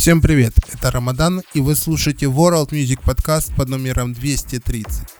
Всем привет, это Рамадан, и вы слушаете World Music Podcast под номером 230.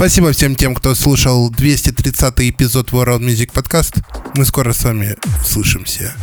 Спасибо всем тем, кто слушал 230 эпизод World Music Podcast. Мы скоро с вами услышимся.